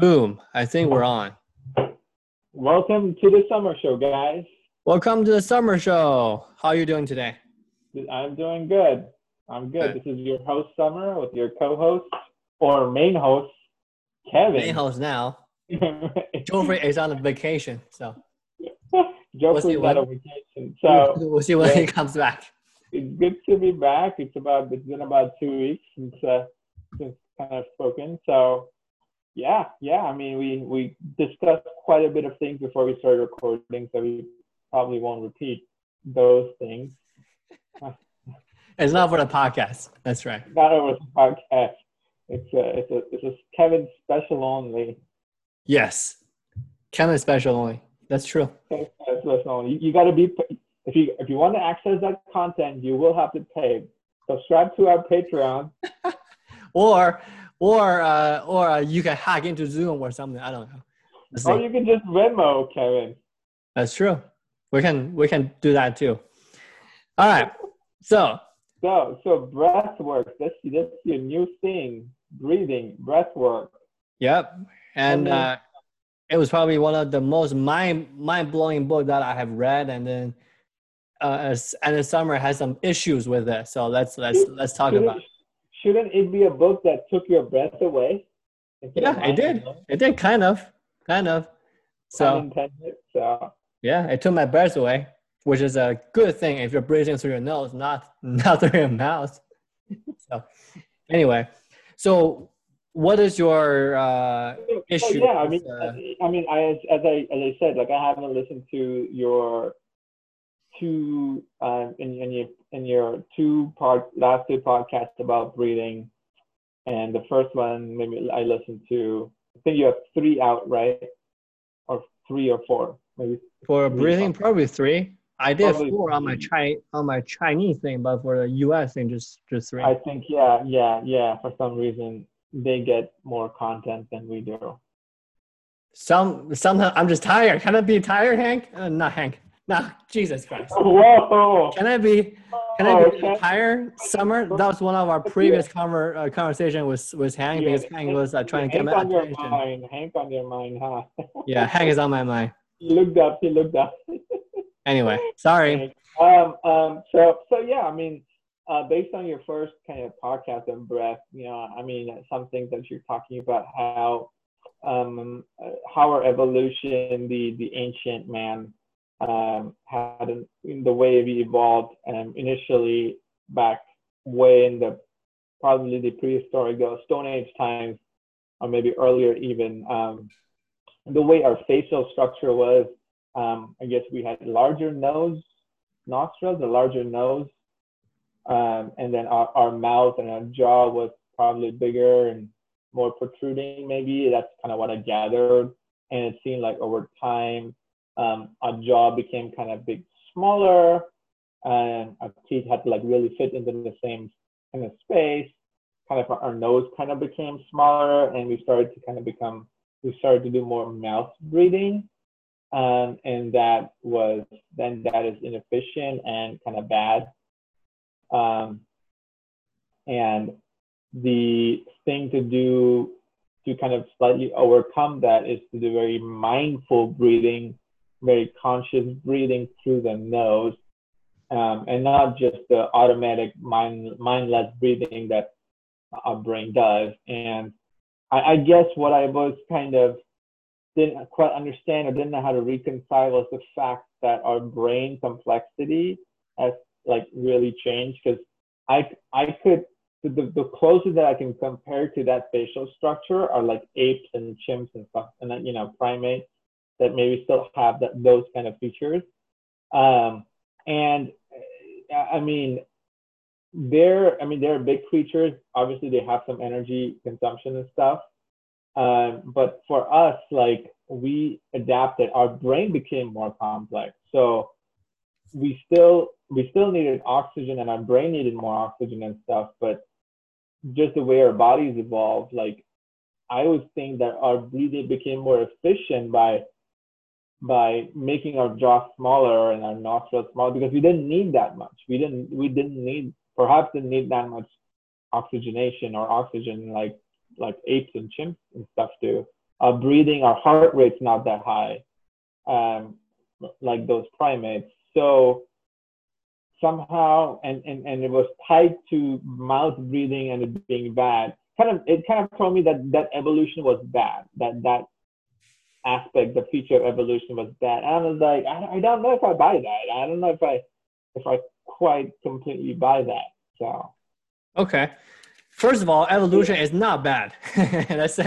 Boom. I think we're on. Welcome to the Samer show, guys. Welcome to the Samer show. How are you doing today? I'm doing good. I'm good. Good. This is your host, Samer, with your co-host or main host, Keven. Main host now. Joffrey is on a vacation, so Joker's see on a vacation. So we'll see when yeah. he comes back. it's good to be back. It's about it's been about two weeks since uh, since kind of spoken. So yeah, yeah. I mean, we we discussed quite a bit of things before we started recording, so we probably won't repeat those things. It's not for the podcast. That's right. Not over the podcast. It's a it's a it's a Keven special only. Yes. Keven special only. That's true. Keven special only. You, you got to be if you if you want to access that content, you will have to pay. Subscribe to our Patreon. Or or uh, or uh, you can hack into Zoom or something. I don't know. Let's Or see. you can just Venmo, Keven. That's true. We can we can do that too. All right. So So, so breath work. That's that's your new thing. Breathing, breath work. Yep. And Mhm. uh, it was probably one of the most mind mind blowing book that I have read. And then uh, and the Samer has some issues with it. So let's let's let's talk about. It. Shouldn't it be a book that took your breath away? Yeah, it did. It did kind of, kind of. So. So yeah, it took my breath away, which is a good thing if you're breathing through your nose, not not through your mouth. so anyway, so what is your uh, issue yeah, I mean, uh, I mean, I as I as I said, like I haven't listened to your two um, in, in your in your two part last two podcasts about breathing, and the first one maybe I listened to. I think you have three out, right? Or three or four, maybe. For breathing, probably three. I did Probably four on my three. Chi on my Chinese thing, but for the US thing, just just three. I think yeah, yeah, yeah. For some reason, they get more content than we do. Some sometimes I'm just tired. Can I be tired, Hank? Uh, not Hank. No, Jesus Christ. Whoa! Can I be? Can I Oh, be Ken- tired? Samer. That was one of our previous conver, uh, conversation with with Hank Yeah, because Hank was uh, trying to get Hank my on your mind. Hank on your mind, huh? Yeah, Hank is on my mind. he looked up. He looked up. Anyway, sorry. Um, um, so, so yeah, I mean, uh, based on your first kind of podcast and breath, you know, I mean, some things that you're talking about how, um, uh, how our evolution, the the ancient man, um, had an, in the way we evolved, um, initially back way in the probably the prehistoric uh, Stone Age times, or maybe earlier even. Um, the way our facial structure was, um, I guess we had larger nose, nostrils, a larger nose, um, and then our, our mouth and our jaw was probably bigger and more protruding. Maybe that's kind of what I gathered, and it seemed like over time, um, our jaw became kind of big, smaller, and our teeth had to like really fit into the same kind of space. Kind of our nose kind of became smaller, and we started to kind of become we started to do more mouth breathing um, and that was then that is inefficient and kind of bad um, and the thing to do to kind of slightly overcome that is to do very mindful breathing very conscious breathing through the nose um, and not just the automatic mind mindless breathing that our brain does. And I, I guess what I was kind of didn't quite understand or didn't know how to reconcile was the fact that our brain complexity has like really changed because I I could the, the closest that I can compare to that facial structure are like apes and chimps and stuff and then you know primates that maybe still have that those kind of features um, and uh, I mean they're I mean they're big creatures obviously they have some energy consumption and stuff um, but for us, like we adapted, our brain became more complex. So we still we still needed oxygen, and our brain needed more oxygen and stuff. But just the way our bodies evolved, like I would think that our breathing became more efficient by by making our jaw smaller and our nostrils smaller because we didn't need that much. We didn't we didn't need perhaps didn't need that much oxygenation or oxygen like like apes and chimps and stuff do. our breathing, our heart rate's not that high, um, like those primates. So somehow, and, and, and it was tied to mouth breathing and it being bad. Kind of, it kind of told me that that evolution was bad. That that aspect, the feature of evolution was bad. And I was like, I, I don't know if I buy that. I don't know if I if I quite completely buy that. So okay. First of all, evolution is not bad. let's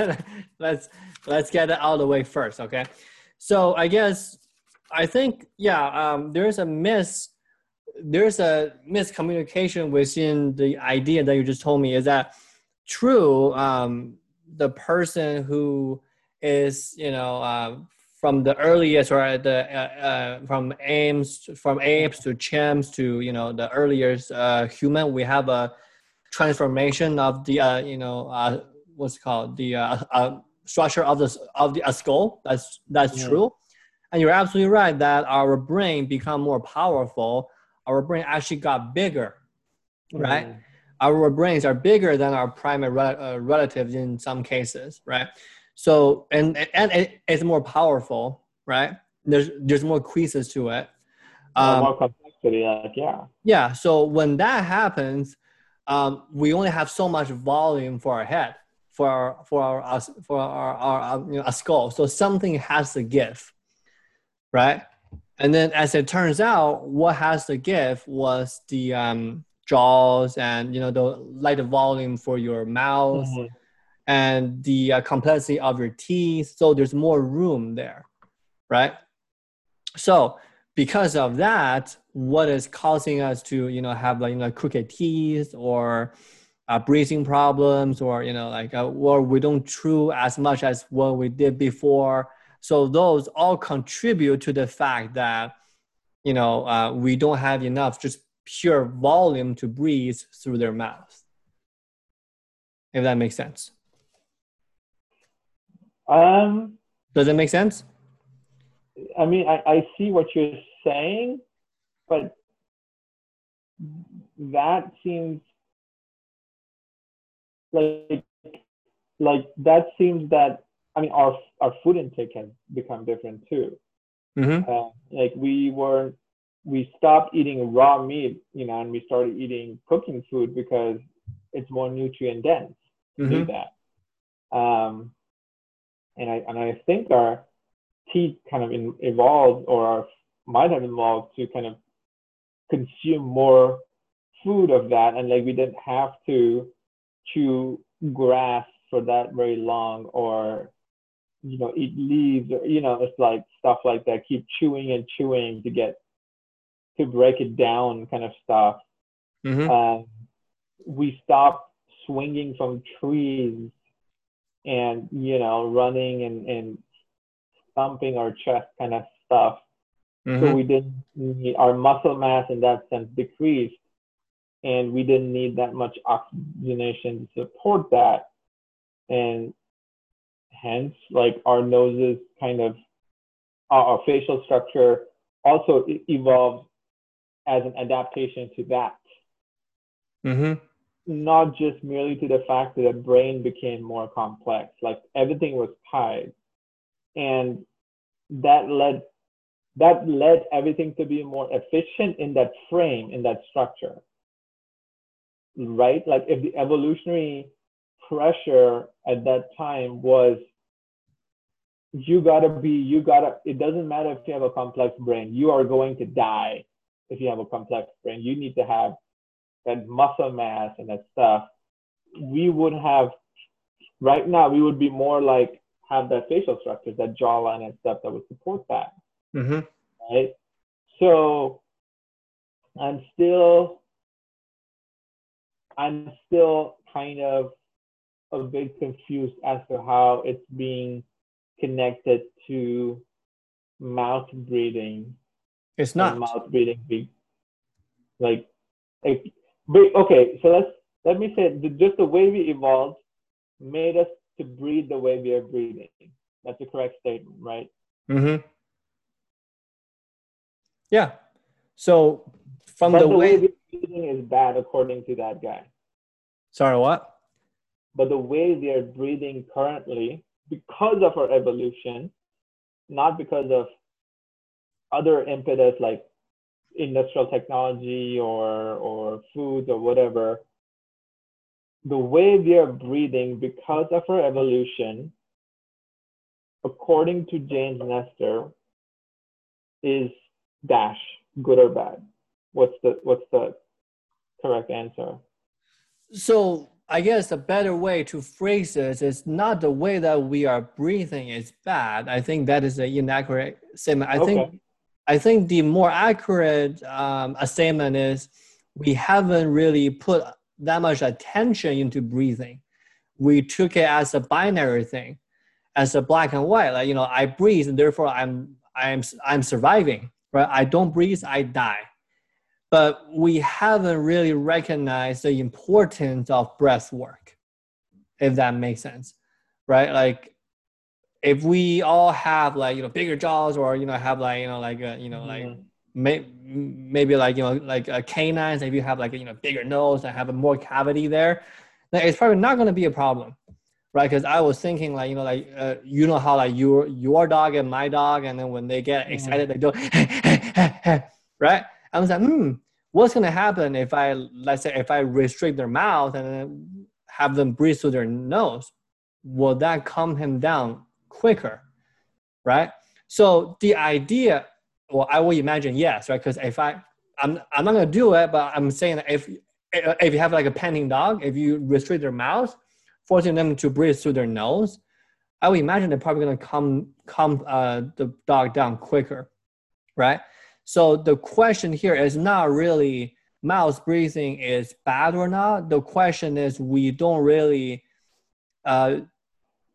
let's let's get it out of the way first, okay? So I guess I think yeah, um, there's a miss there's a miscommunication within the idea that you just told me is that true um, the person who is you know uh, from the earliest or the uh, uh, from apes from apes to chimps to you know the earliest uh, human we have a transformation of the uh, you know uh, what's called? The structure of the of the skull. That's that's yeah. true. And you're absolutely right that our brain become more powerful. Our brain actually got bigger right? Mm. our brains are bigger than our primate relatives in some cases right so and and it, it's more powerful, right? There's there's more creases to it. Um, more complexity, like, yeah. Yeah. So when that happens, um, we only have so much volume for our head, for our for our for our, our, our you know, a skull. So something has to give, right? And then as it turns out, what has to give was the um, jaws and you know the light volume for your mouth. Mm-hmm and the uh, complexity of your teeth. So there's more room there, right? So because of that, what is causing us to you know have like you know crooked teeth or uh, breathing problems or you know like uh, or we don't chew as much as what we did before. So those all contribute to the fact that you know uh, we don't have enough just pure volume to breathe through their mouth. If that makes sense. Um, Does it make sense? I mean, I, I see what you're saying, but that seems like like that seems that I mean our our food intake has become different too. Mm-hmm. Uh, like we were we stopped eating raw meat, you know, and we started eating cooking food because it's more nutrient dense to mm-hmm. do that. Um, and I and I think our teeth kind of in, evolved or our, might have evolved to kind of consume more food of that, and like we didn't have to chew grass for that very long or you know eat leaves or you know it's like stuff like that. Keep chewing and chewing to get to break it down kind of stuff. Mm-hmm. um, we stopped swinging from trees and you know running and, and thumping our chest kind of stuff. Mm-hmm. so we didn't need our muscle mass in that sense decreased and we didn't need that much oxygenation to support that. And hence like our noses kind of our, our facial structure also evolved as an adaptation to that. Mm-hmm not just merely to the fact that the brain became more complex, like everything was tied. And that led that led everything to be more efficient in that frame, in that structure. Right? Like if the evolutionary pressure at that time was you gotta be, you gotta, it doesn't matter if you have a complex brain, you are going to die if you have a complex brain. You need to have that muscle mass and that stuff, we would have right now we would be more like have that facial structure, that jawline and stuff that would support that. Mm-hmm. Right. So I'm still I'm still kind of a bit confused as to how it's being connected to mouth breathing. It's not mouth breathing. Like, like okay, so let's let me say just the way we evolved made us to breathe the way we are breathing. That's a correct statement, right? Mm-hmm. Yeah. So from but the, the way, way breathing is bad according to that guy. Sorry, what? But the way we are breathing currently because of our evolution, not because of other impetus like industrial technology or or foods or whatever the way we are breathing because of our evolution according to james nestor is dash good or bad? What's the what's the correct answer? So i guess a better way to phrase this is not the way that we are breathing is bad. I think that is an inaccurate statement. I okay. think I think the more accurate um, statement is we haven't really put that much attention into breathing. We took it as a binary thing, as a black and white. Like you know, I breathe, and therefore I'm I'm I'm surviving. Right? I don't breathe, I die. But we haven't really recognized the importance of breath work, if that makes sense, right? Like if we all have like you know bigger jaws or you know have like you know like a, you know mm-hmm. like may, maybe like you know like a canines if you have like a, you know bigger nose and have a more cavity there then it's probably not going to be a problem right because i was thinking like you know like uh, you know how like your your dog and my dog and then when they get mm-hmm. excited they do right i was like hmm what's going to happen if i let's say if i restrict their mouth and then have them breathe through their nose will that calm him down quicker, right? So the idea, well, I will imagine yes, right? Because if I, I'm, I'm not gonna do it, but I'm saying that if if you have like a panting dog, if you restrict their mouth, forcing them to breathe through their nose, I would imagine they're probably gonna come calm uh, the dog down quicker, right? So the question here is not really mouth breathing is bad or not. The question is we don't really uh,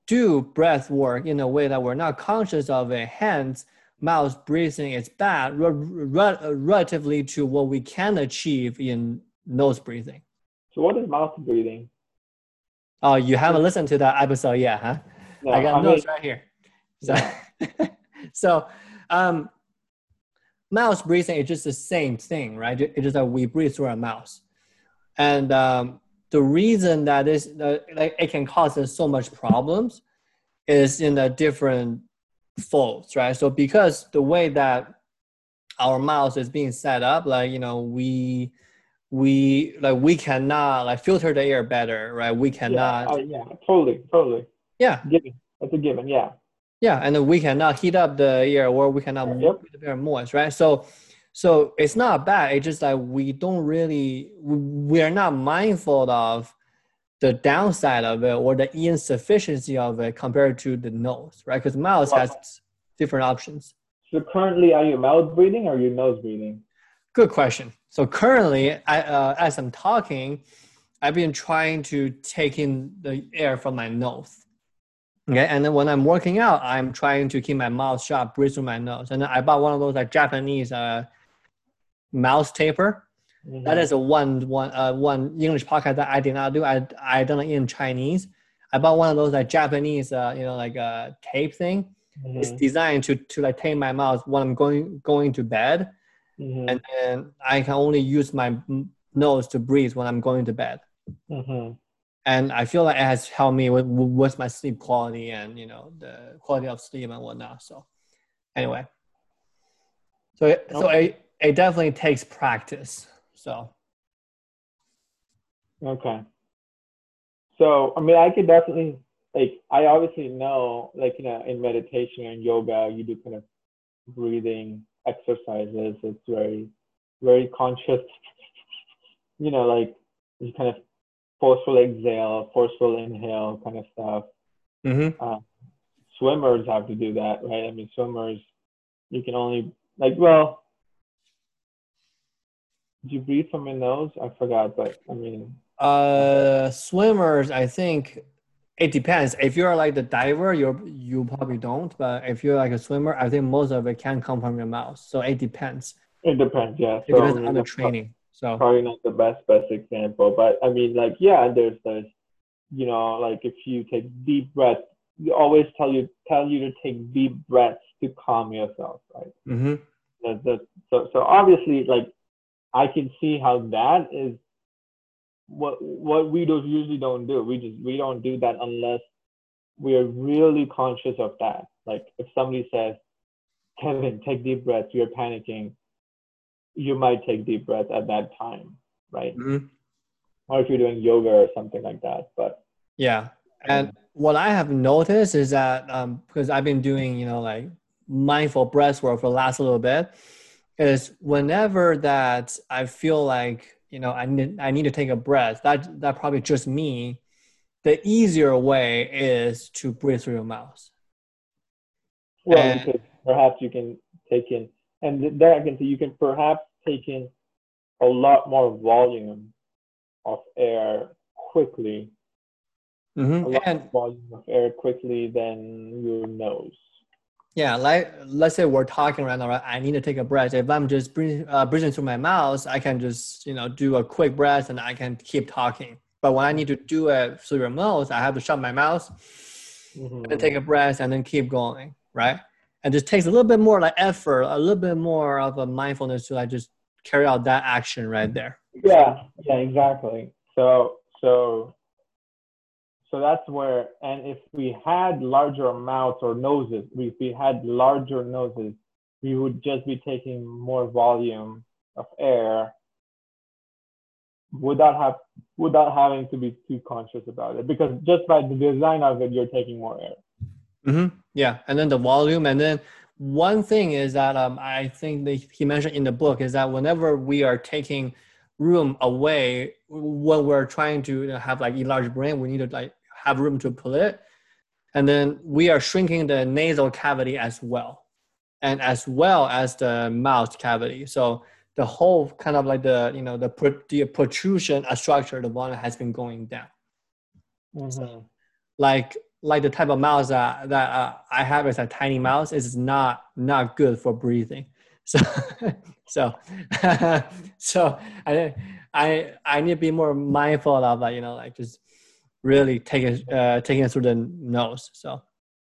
do breath work in a way that we're not conscious of it. Hence, mouth breathing is bad re- re- relatively to what we can achieve in nose breathing. So, what is mouth breathing? Oh, you haven't listened to that episode yet, huh? No, I got I notes mean, right here. So, so um, mouth breathing is just the same thing, right? It is just that we breathe through our mouth. And um, the reason that is uh, like it can cause us so much problems is in the different folds, right? So because the way that our mouth is being set up, like you know, we we like we cannot like filter the air better, right? We cannot. Yeah, oh, yeah. totally, totally. Yeah, given. That's a given. Yeah. Yeah, and we cannot heat up the air, or we cannot yep. make the air moist, right? So so it's not bad. It's just like we don't really we are not mindful of the downside of it or the insufficiency of it compared to the nose, right? Because mouth has different options. So currently, are you mouth breathing or are you nose breathing? Good question. So currently, I, uh, as I'm talking, I've been trying to take in the air from my nose. Okay, and then when I'm working out, I'm trying to keep my mouth shut, breathe through my nose. And I bought one of those like Japanese uh, mouse taper. Mm-hmm. That is a one one uh, one English podcast that I did not do. I I done it in Chinese. I bought one of those like Japanese uh, you know like a uh, tape thing. Mm-hmm. It's designed to to like tape my mouth when I'm going going to bed, mm-hmm. and then I can only use my nose to breathe when I'm going to bed. Mm-hmm. And I feel like it has helped me with with my sleep quality and you know the quality of sleep and whatnot. So anyway, so so it it definitely takes practice. So. Okay. So I mean, I could definitely like I obviously know like you know in meditation and yoga you do kind of breathing exercises. It's very very conscious. You know, like you kind of forceful exhale, forceful inhale, kind of stuff. Mm-hmm. Uh, swimmers have to do that, right? I mean, swimmers you can only like well do you breathe from your nose? I forgot, but I mean. Uh, swimmers, I think it depends. If you're like the diver, you you probably don't. But if you're like a swimmer, I think most of it can come from your mouth. So it depends. It depends, yeah. It so, depends on the training. So probably not the best best example, but I mean, like, yeah, there's there's, you know, like if you take deep breaths, you always tell you tell you to take deep breaths to calm yourself, right? Mm-hmm. That, that, so so obviously, like I can see how that is what what we don't usually don't do. We just we don't do that unless we are really conscious of that. Like if somebody says, Keven, take deep breaths, you're panicking, you might take deep breaths at that time, right? Mm-hmm. Or if you're doing yoga or something like that. But yeah. And what I have noticed is that um, because I've been doing, you know, like mindful breath work for the last little bit, is whenever that I feel like, you know, I need I need to take a breath, that that probably just me. The easier way is to breathe through your mouth. Well, and, because perhaps you can take in, and there I can see you can perhaps take in a lot more volume of air quickly. Mm-hmm. A lot and, more volume of air quickly than your nose. Yeah, like let's say we're talking right now, right? I need to take a breath. If I'm just breathing, uh, breathing through my mouth, I can just you know do a quick breath and I can keep talking. But when I need to do it through your mouth, I have to shut my mouth mm-hmm. and take a breath and then keep going, right? And just takes a little bit more like effort, a little bit more of a mindfulness to like just carry out that action right there. Yeah, yeah, exactly. So so so that's where and if we had larger mouths or noses if we had larger noses we would just be taking more volume of air without have without having to be too conscious about it. Because just by the design of it you're taking more air. Mm-hmm. yeah. And then the volume. And then one thing is that um, i think that he mentioned in the book is that whenever we are taking room away when we're trying to have like a large brain we need to like have room to pull it and then we are shrinking the nasal cavity as well and as well as the mouth cavity so the whole kind of like the you know the, the protrusion structure the one has been going down mm-hmm. so, like like the type of mouth that, that uh, i have is a tiny mouse. is not not good for breathing so so so i i i need to be more mindful of like you know like just really taking uh, taking it through the nose. So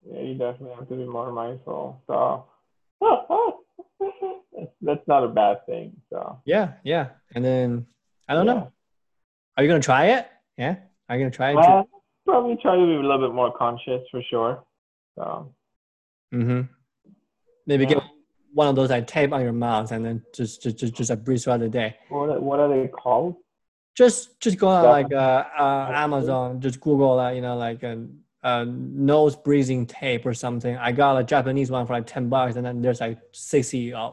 yeah, you definitely have to be more mindful. So that's not a bad thing. So yeah, yeah. And then I don't yeah. know. Are you gonna try it? Yeah. Are you gonna try it? Uh, probably try to be a little bit more conscious for sure. So. Mm-hmm. Maybe yeah. get one of those like tape on your mouth and then just just just, just a breathe throughout the day. What what are they called? Just just go on like uh, uh, Amazon, just Google that, you know, like a, a, nose breathing tape or something. I got a Japanese one for like 10 bucks and then there's like 60, uh,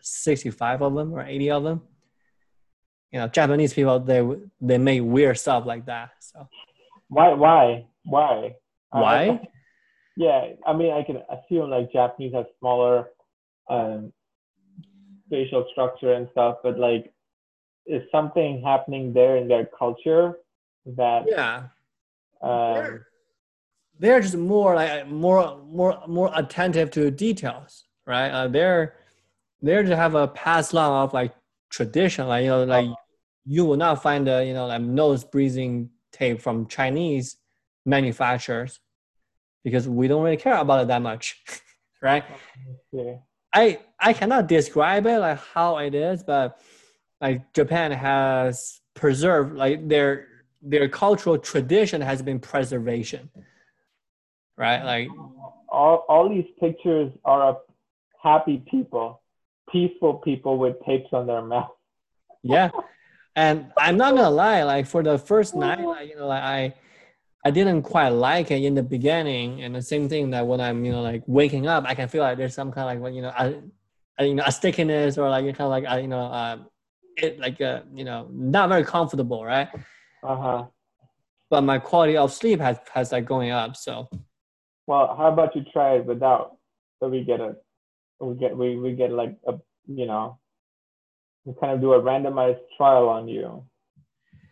65 of them or 80 of them. You know, Japanese people, they, they make weird stuff like that. So why, why, why? Why? Uh, yeah. I mean, I can assume like Japanese have smaller, um, facial structure and stuff, but like is something happening there in their culture that yeah um, they're, they're just more like more more more attentive to details right uh, they're they're to have a past long of like tradition like you know like oh. you will not find a you know like nose breathing tape from chinese manufacturers because we don't really care about it that much right yeah. i i cannot describe it like how it is but like Japan has preserved like their their cultural tradition has been preservation right? Like all, all these pictures are of happy people peaceful people with tapes on their mouth. Yeah. And i'm not gonna lie like for the first night like, you know like i i didn't quite like it in the beginning. And the same thing that when i'm you know like waking up i can feel like there's some kind of like you know a, a you know a stickiness or like kind of like you know uh, it like uh, you know not very comfortable, right? Uh huh. But my quality of sleep has has like going up. So. Well, how about you try it without? So we get a, we get we we get like a you know, we kind of do a randomized trial on you.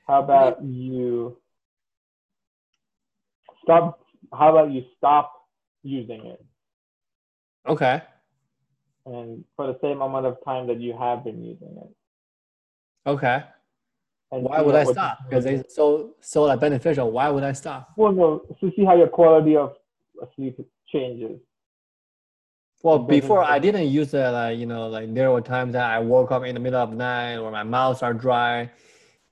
How about you stop? How about you stop using it? Okay. And for the same amount of time that you have been using it. Okay. And Why would I stop? Because it's so so like beneficial. Why would I stop? Well, no, to see how your quality of sleep changes. Well, before I didn't use it. Like you know, like there were times that I woke up in the middle of the night or my mouths are dry.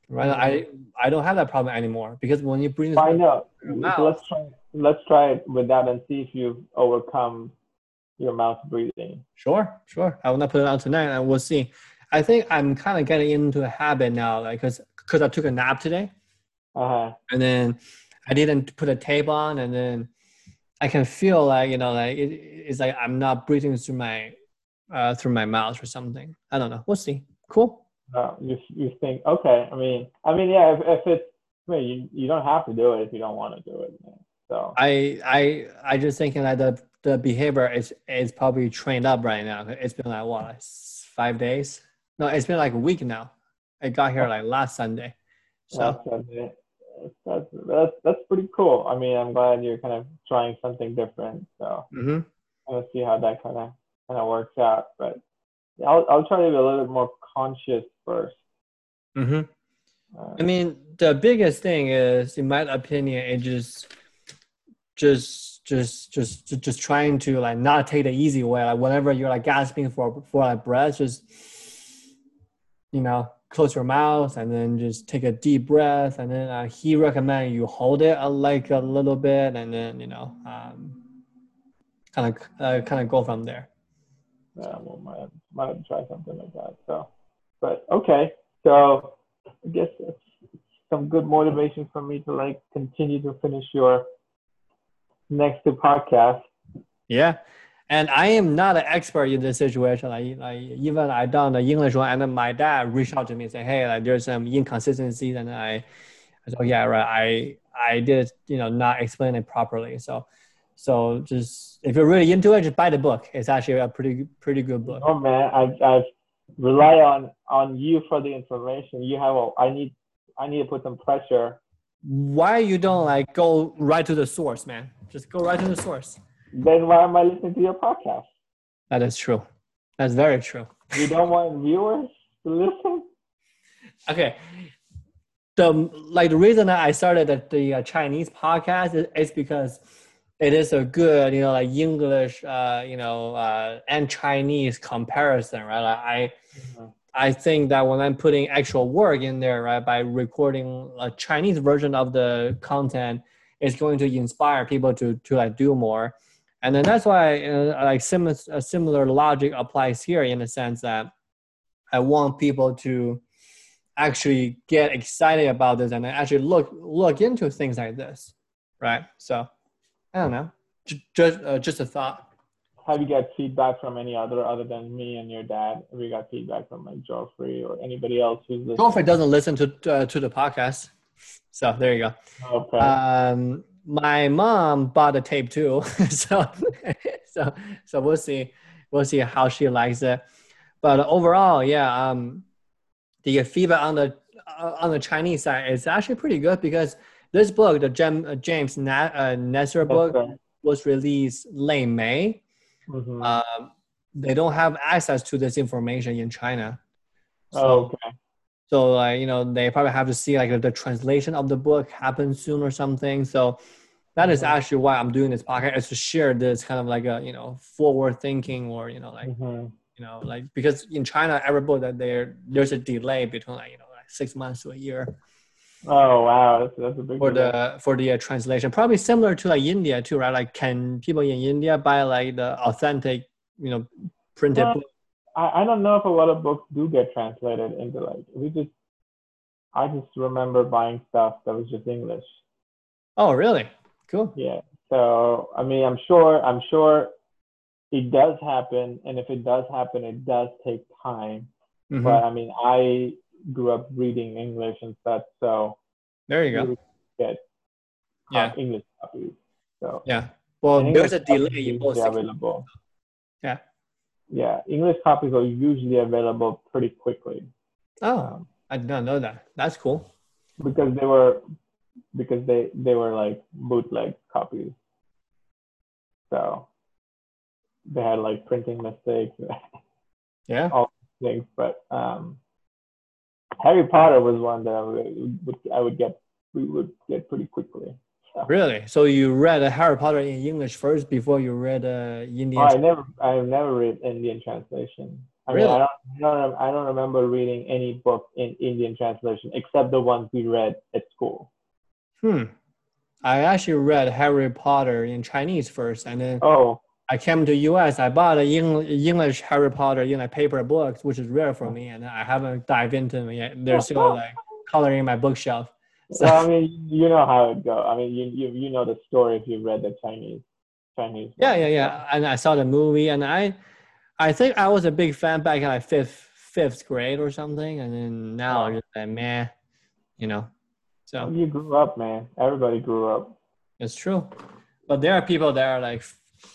Right, mm-hmm. I I don't have that problem anymore because when you breathe. I know. Mouth, so let's try. let's try it with that and see if you've overcome your mouth breathing. Sure, sure. I will not put it on tonight, and we'll see. I think I'm kind of getting into a habit now, like because because I took a nap today, Uh-huh. and then I didn't put a tape on, and then I can feel like you know, like it, it's like I'm not breathing through my uh, through my mouth or something. I don't know. We'll see. Cool. Uh, you you think okay? I mean, I mean, yeah. If, if it's, I mean, you you don't have to do it if you don't want to do it. Man. So I I I just thinking that the the behavior is is probably trained up right now. It's been like what five days? No, it's been like a week now. I got here like last Sunday. So that's, that's, that's that's that's pretty cool. I mean, I'm glad you're kind of trying something different. So hmm gonna see how that kind of kind of works out. But I'll I'll try to be a little bit more conscious first. hmm Uh, I mean, the biggest thing is, in my opinion, it just, just, just, just, just, just trying to like not take the easy way. Like whenever you're like gasping for for like breath, just, you know, close your mouth and then just take a deep breath. And then uh, he recommend you hold it uh, like a little bit, and then you know, um, kind of, uh, kind of go from there. yeah, well, might might have to try something like that. So, but okay, so I guess it's some good motivation for me to like continue to finish your next two podcasts. Yeah. And I am not an expert in this situation. Like, like even I done the English one, and then my dad reached out to me and said, "Hey, like there's some inconsistencies," and I, I said, oh, "Yeah, right. I I did, you know, not explain it properly." So, so just if you're really into it, just buy the book. It's actually a pretty pretty good book. Oh man, I I rely on on you for the information. You have a, I need I need to put some pressure. Why you don't like go right to the source, man? Just go right to the source. Then why am I listening to your podcast? That is true. That's very true. You don't want viewers to listen? okay the like the reason that i started the, the uh, chinese podcast is, is because it is a good you know like english uh you know uh and chinese comparison right like i i think that when i'm putting actual work in there right by recording a chinese version of the content it's going to inspire people to to like do more and then that's why uh, like similar a similar logic applies here in the sense that i want people to actually get excited about this and actually look look into things like this right so i don't know J- just uh, just a thought Have you got feedback from any other other than me and your dad? Have you got feedback from like Geoffrey or anybody else who's listening? Geoffrey doesn't listen to uh, to the podcast so there you go Okay. um my mom bought a tape too so so so we'll see we'll see how she likes it but overall yeah um the feedback on the uh, on the chinese side is actually pretty good because this book the Jem, uh, james Na- uh, Nestor book Okay. was released late may Mhm. um, they don't have access to this information in china so oh, okay. So like you know they probably have to see like the translation of the book happen soon or something. So that is Mhm. actually why I'm doing this podcast is to share this kind of like a you know forward thinking or you know like Mhm. you know like because in China every book that there there's a delay between like you know like six months to a year Oh wow, that's, that's a big for delay. the for the uh, translation. Probably similar to like India too, right? Like can people in India buy like the authentic you know printed book? I, I don't know if a lot of books do get translated into like we just I just remember buying stuff that was just English. Oh really? Cool. Yeah. So I mean I'm sure I'm sure it does happen and if it does happen it does take time. Mhm. But I mean I grew up reading English and stuff so There you go. we get Yeah. English copies. So Yeah. Well, and there's a delay are in both. available. Yeah. Yeah, English copies are usually available pretty quickly. Oh, Um, I did not know that. That's cool. because they were because they they were like bootleg copies so they had like printing mistakes Yeah. All things but um harry potter was one that i would, would i would get we would get pretty quickly Really? So you read Harry Potter in English first before you read uh, Indian? oh, i never I've never read indian translation i Really? mean I don't, I don't i don't remember reading any book in indian translation except the ones we read at school Hmm. I actually read Harry Potter in Chinese first, and then Oh, I came to US. I bought a Eng- English Harry Potter in like paper books, which is rare for me, and I haven't dived into them yet. They're still like coloring my bookshelf. So I mean, you know how it goes. I mean, you you you know the story if you read the Chinese Chinese. yeah, yeah, yeah. And I saw the movie, and I, I think I was a big fan back in like fifth fifth grade or something, and then now I'm just like man, you know. So You grew up, man. Everybody grew up. it's true, but there are people that are like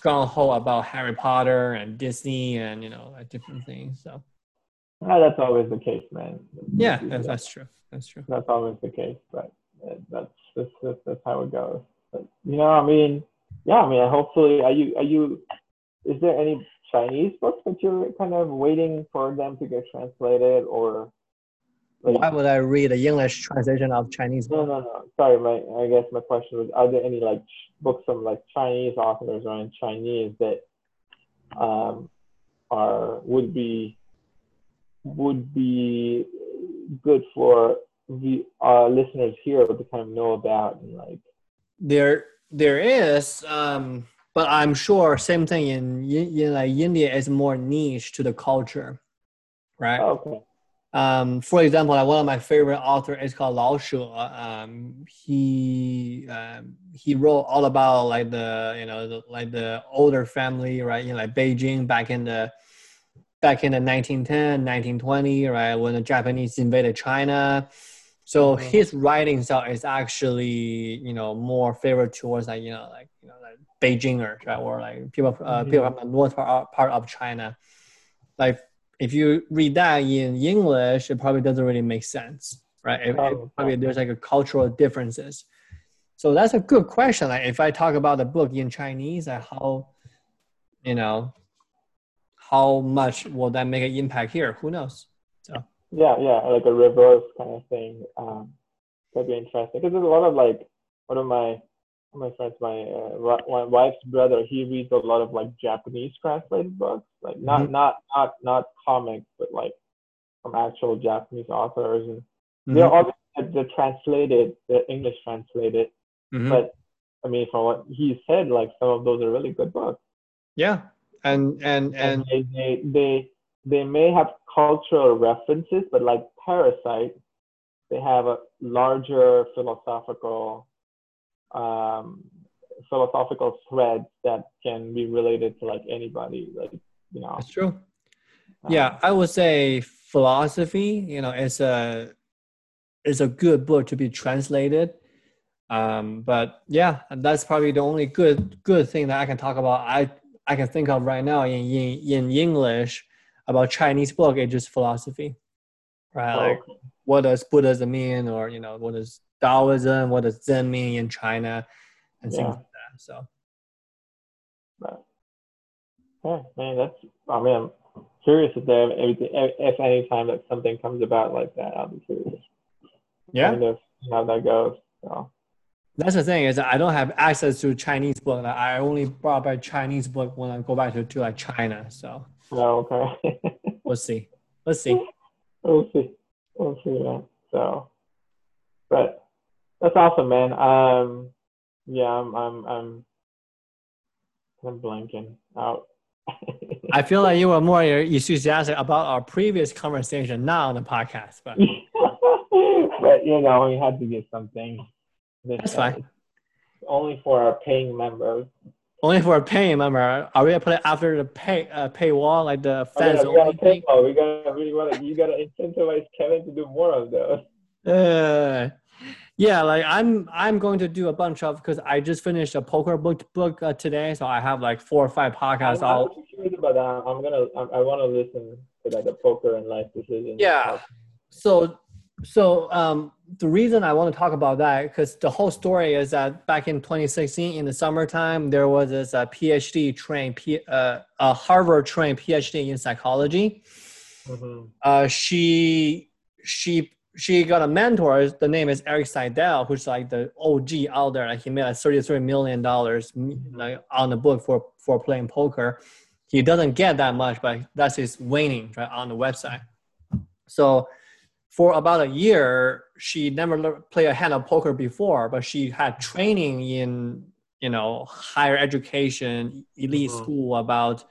gung ho about Harry Potter and Disney and you know like different things. So Ah, that's always the case, man. yeah, that's, that's true. That's true. that's always the case, but uh, that's that's, that's that's how it goes. But you know, I mean, yeah, I mean, hopefully, are you are you? Is there any Chinese books that you're kind of waiting for them to get translated, or? like- Why would I read the English translation of Chinese No, book? no, no. Sorry, my I guess my question was: Are there any like ch- books from like Chinese authors or in Chinese that um are would be would be good for the uh, listeners here to kind of know about and like There, there is, um, but I'm sure same thing in, in, like India is more niche to the culture, right? okay Um, for example, like one of my favorite authors is called Lao She. Um, he um, he wrote all about like the you know the, like the older family right in like Beijing back in the back in the 1910 1920 right when the Japanese invaded China. So Mhm. his writing style is actually you know more favored towards like you know like you know like Beijingers right or like people uh, people from the north part, part of China. Like if you read that in English, it probably doesn't really make sense, right? It, it Oh, probably there's like a cultural differences. So that's a good question. Like if I talk about the book in Chinese, like how, you know, how much will that make an impact here? Who knows? So yeah yeah like a reverse kind of thing um could be interesting because there's a lot of like one of my one of my friends my uh, my wife's brother he reads a lot of like Japanese translated books like not Mhm. not not not comics but like from actual Japanese authors and Mhm. they're all they're translated they're English translated Mhm. but I mean from what he said like some of those are really good books yeah, and and and and they, they they may have cultural references, but like Parasite, they have a larger philosophical um, philosophical thread that can be related to like anybody, like you know. it's true. um, Yeah, I would say philosophy. You know, it's a it's a good book to be translated. Um, but yeah, that's probably the only good good thing that I can talk about. I I can think of right now in in, in English about Chinese book. It's just philosophy, right? Oh, like what does Buddhism mean, or you know, what does Taoism, what does Zen mean in China, and things Yeah. like that. So But, yeah, man, that's. I mean, I'm curious if there everything if if any time that something comes about like that, I'll be curious. yeah, Kind of how that goes. So. That's the thing is I don't have access to Chinese book. Like, I only brought back Chinese book when I go back to, to like China. So No, okay. we'll see. Let's see. we'll see. We'll see, man. So, but that's awesome, man. Um, yeah, I'm, I'm, I'm, I'm blanking out. I feel like you were more enthusiastic about our previous conversation, not on the podcast. But but you know, we had to get something. That's time. fine. Only for our paying members. only for a paying member. Are we gonna put it after the pay uh, paywall, like the Oh, fans yeah, we gotta pay. We gotta, we gotta, you gotta incentivize Keven to do more of those. Uh, yeah, like I'm I'm going to do a bunch of because I just finished a poker book book uh, today, so I have like four or five podcasts I'm, I'm curious about that. I'm gonna, I, I want to listen to like the poker and life decisions. Yeah. so so um, the reason I want to talk about that because the whole story is that back in 2016 in the summertime there was this uh, PhD trained P, uh, a Harvard trained PhD in psychology. hmm Uh, she she she got a mentor. The name is Eric Seidel, who's like the OG out there. Like he made like 33 million dollars like on the book for for playing poker. He doesn't get that much, but that's his winning right on the website. So for about a year, she never played a hand of poker before, but she had training in you know higher education, elite Mhm. school about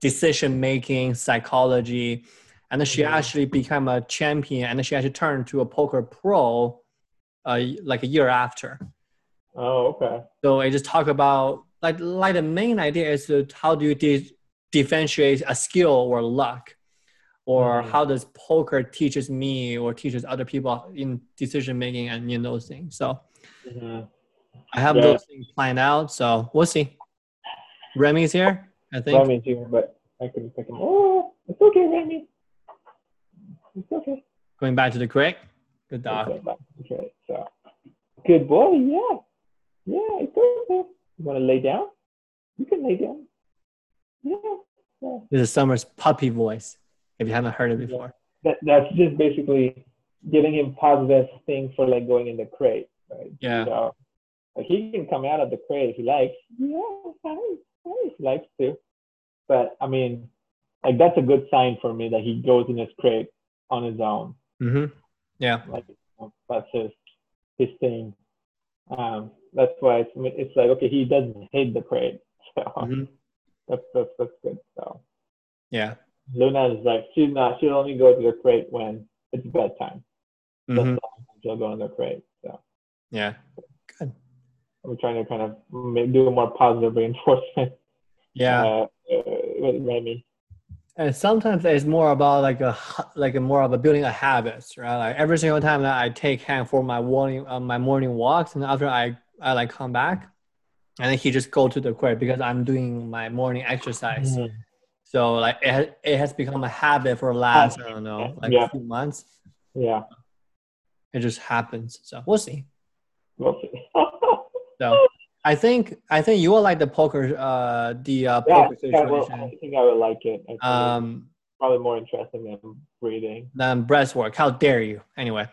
decision making, psychology, and then she Mhm. actually became a champion, and then she actually turned to a poker pro, uh, like a year after. Oh, okay. So I just talk about like like the main idea is to how do you di- differentiate a skill or luck, or Mhm. how does poker teaches me or teaches other people in decision making and in those things. So Mhm. I have Yeah. those things planned out. So we'll see. Remy's here, I think. Remy's here, but I couldn't pick him. Oh, it's okay, Remy. It's okay. Going back to the crick. Good dog. Okay, okay, so good boy. Yeah, yeah, it's okay. You want to lay down? You can lay down. Yeah. yeah. This is Samer's puppy voice. If you haven't heard it before. That that's just basically giving him positive thing for like going in the crate, right? Yeah. So like he can come out of the crate if he likes. Yeah, he likes to. But I mean, like that's a good sign for me that he goes in his crate on his own. Mm-hmm. Yeah. Like that's his his thing. Um, that's why it's it's like okay, he doesn't hate the crate, so Mhm. that's that's that's good. So Yeah. Luna is like she's not she'll only go to the crate when it's bedtime. That's Mhm. the she'll go in the crate. So Yeah. Good. I'm trying to kind of make, do a more positive reinforcement Yeah. uh, uh, with Remy. and sometimes it's more about like a like a more of a building a habits right like every single time that i take him for my morning uh, my morning walks and after i i like come back and then he just go to the crate because i'm doing my morning exercise Mm-hmm. So like it, ha- it has become a habit for the last i don't know like Yeah. a few months Yeah, it just happens so we'll see we'll see. so i think i think you will like the poker uh the uh yeah, poker situation I think I would like it. Um probably more interesting than breathing. than breathwork. How dare you? Anyway,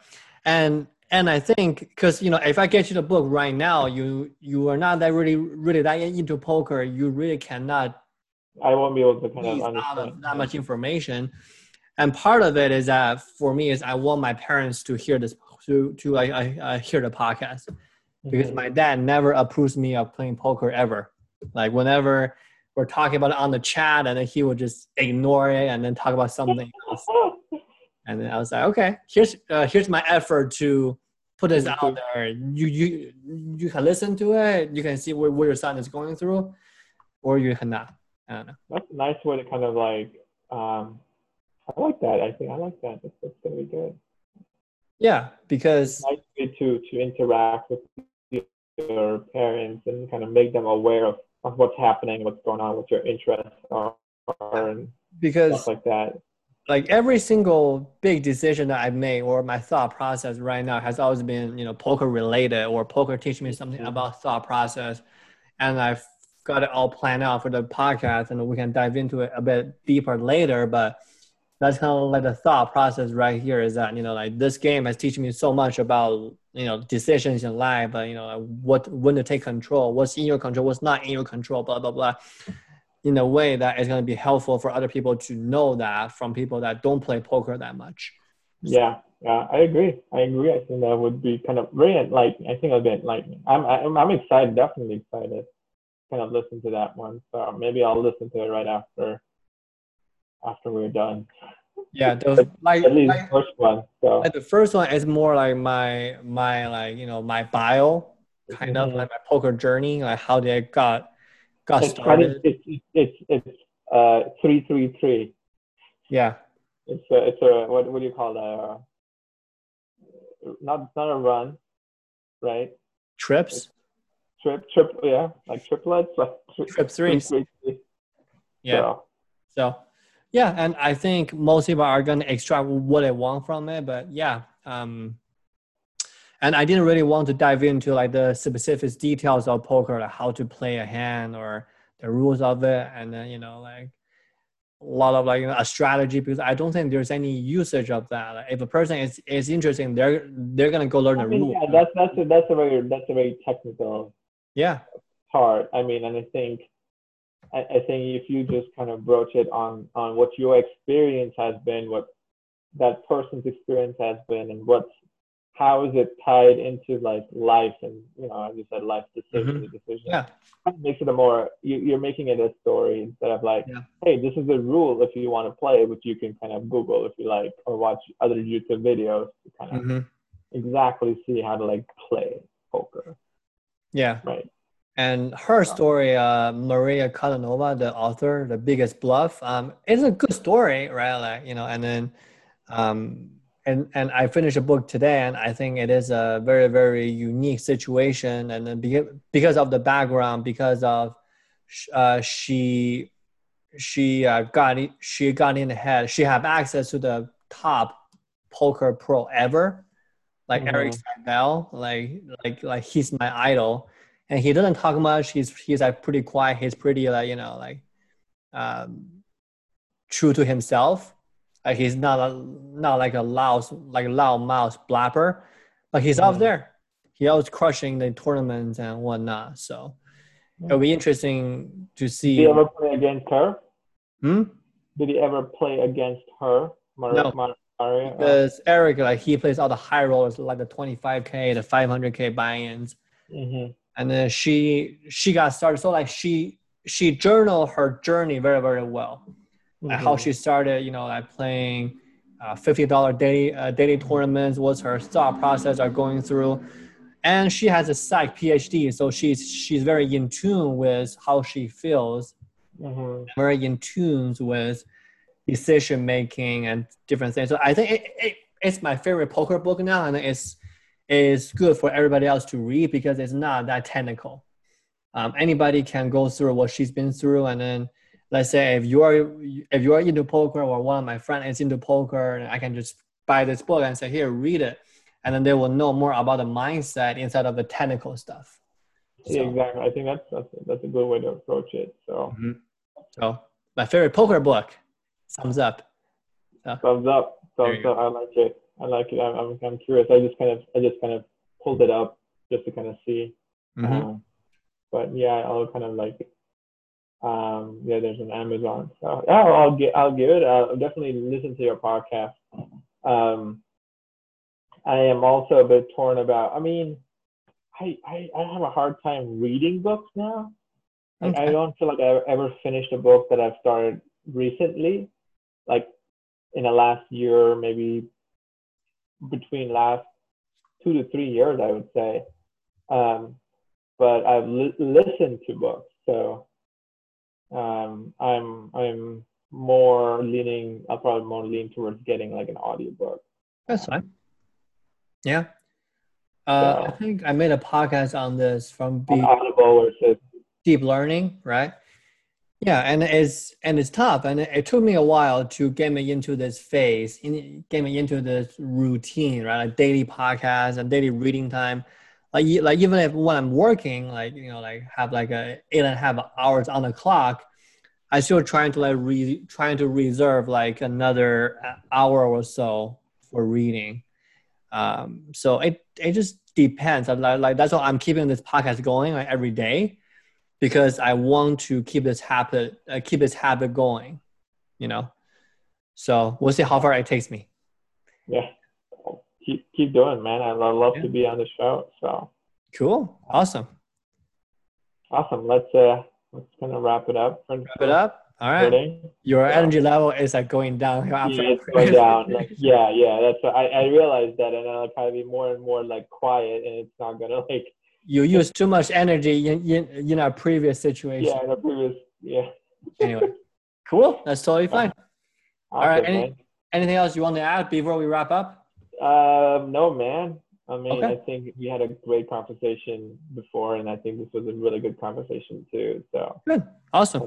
and and I think because you know if I get you the book right now, you you are not that really really that into poker. You really cannot I won't be able to kind of understand that much information. And part of it is that for me is I want my parents to hear this to to I I, I hear the podcast because Mhm. my dad never approves me of playing poker ever. Like whenever we're talking about it on the chat, and then he would just ignore it and then talk about something else. And then I was like, okay, here's uh, here's my effort to put this out there. You you you can listen to it. You can see what, what your son is going through, or you cannot. I don't know. That's a nice way to kind of like. Um, I like that. I think I like that. That's, that's gonna be good. Yeah, because Nice to to interact with your parents and kind of make them aware of, of what's happening, what's going on, what your interests are, and because stuff like that. like every single big decision that I've made or my thought process right now has always been, you know, poker related or poker teaching me something Mhm. about thought process. And I've got it all planned out for the podcast and we can dive into it a bit deeper later. But that's kind of like the thought process right here is that, you know, like this game has teaching me so much about, you know, decisions in life, but, you know, what, when to take control, what's in your control, what's not in your control, blah, blah, blah in a way that is going to be helpful for other people to know that from people that don't play poker that much. Yeah, yeah, I agree. I agree. I think that would be kind of very enlightening. I think a bit enlightening. I'm I'm I'm excited, definitely excited. Kind of listen to that one. So maybe I'll listen to it right after after we're done. Yeah, those like, At least like, the first one. So like the first one is more like my my like you know my bio, kind of Mhm. like my poker journey, like how they got got it's of started. it's it's it's uh three three three. Yeah, It's a it's a what what do you call that? Uh, not not a run, right? trips, Trip trip yeah, like triplets like tri- trip threes. three, three. Yeah. So, So, yeah, and I think most people are going to extract what they want from it. But yeah, um, and I didn't really want to dive into like the specific details of poker, like how to play a hand or the rules of it, and then you know like a lot of like you know, a strategy because I don't think there's any usage of that. Like, if a person is is interested, they're they're gonna go learn I the mean, rules. yeah, that's that's a, that's a very that's a very technical yeah, part. I mean, and I think I, I think if you just kind of broach it on on what your experience has been, what that person's experience has been and what's how is it tied into like life and you know as you said life decisions Mhm. decisions Yeah. of makes it a more you, you're making it a story instead of like Yeah. hey this is the rule if you want to play which you can kind of google if you like or watch other youtube videos to kind of hmm exactly see how to like play poker Yeah. right And her story, uh, Maria Konnikova, the author, The Biggest Bluff, um, it's a good story, right? Like, you know, and then, um, and, and I finished a book today, and I think it is a very, very unique situation. And then because, because of the background, because of, uh, she, she uh, got she got in ahead. She have access to the top poker pro ever, like Erik Seidel, like like like he's my idol and he doesn't talk much. He's he's like pretty quiet. He's pretty like you know like um, true to himself. Like he's not a, not like a loud like loud mouth blabber, but he's out Mhm. there. He always crushing the tournaments and whatnot. So it'll be interesting to see. did he ever play against her Hmm? did he ever play against her Mar- No. Mar- Oh, Because Erik, like he plays all the high rollers, like the 25k, the 500k buy-ins. mhm. and then she she got started so like she she journaled her journey very very well like how Mhm. she started you know like playing uh, $50 daily uh, daily tournaments what's her thought process are going through and she has a psych phd so she's she's very in tune with how she feels Mhm. very in tune with decision making and different things so i think it, it, it's my favorite poker book now and it's it's good for everybody else to read because it's not that technical um, anybody can go through what she's been through and then let's say if you are if you are into poker or one of my friends is into poker and i can just buy this book and say here read it and then they will know more about the mindset instead of the technical stuff Yeah, exactly. I think that's that's that's a good way to approach it. So Mhm. so my favorite poker book thumbs up thumbs up, thumbs up. I like it. I like it. I'm, I'm I'm curious. I just kind of I just kind of pulled it up just to kind of see. Mhm. Um, but yeah, I'll kind of like um yeah. There's an Amazon. So yeah, I'll, get I'll give it. I'll definitely listen to your podcast. Um, I am also a bit torn about. I mean, I I, I have a hard time reading books now. Like, I Okay. don't feel like I've ever finished a book that I've started recently, like in the last year, maybe between last two to three years, I would say. Um, but I've li- listened to books, so um, I'm I'm more leaning. I'll probably more lean towards getting like an audiobook. That's fine. Yeah. Uh, I think I made a podcast on this from Be- Audible, versus deep learning, right? Yeah, and it's and it's tough, and it, took me a while to get me into this phase, in, get me into this routine, right? Like daily podcast and daily reading time. Like like even if when I'm working, like you know, like have like a eight and a half hours on the clock, I still trying to like re, trying to reserve like another hour or so for reading. Um, so it it just depends. Like, like that's why I'm keeping this podcast going like every day because I want to keep this habit uh, keep this habit going. You know, so we'll see how far it takes me. yeah. Keep keep doing, man. I love, Yeah. to be on the show. So Cool, awesome. awesome. Let's uh let's kind of wrap it up. Wrap it up. All right, recording. your Yeah. energy level is like going down after. Yeah, it's going down. Like, yeah, yeah. That's I, I realized that, and I'll of be more and more like quiet, and it's not gonna like you use too much energy in in, in our previous situation. yeah, in the previous yeah. Anyway, cool. That's totally fine. All right, any- Anything else you want to add before we wrap up? Um, no, man. I mean, Okay. I think we had a great conversation before, and I think this was a really good conversation too. So Good. Awesome.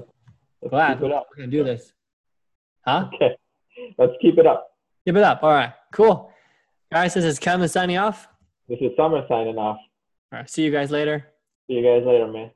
let's Glad keep it up. we do this. Huh? Okay, let's keep it up. Keep it up. All right. Cool. Guys, this is Keven signing off. This is Samer signing off. All right. See you guys later. See you guys later, man.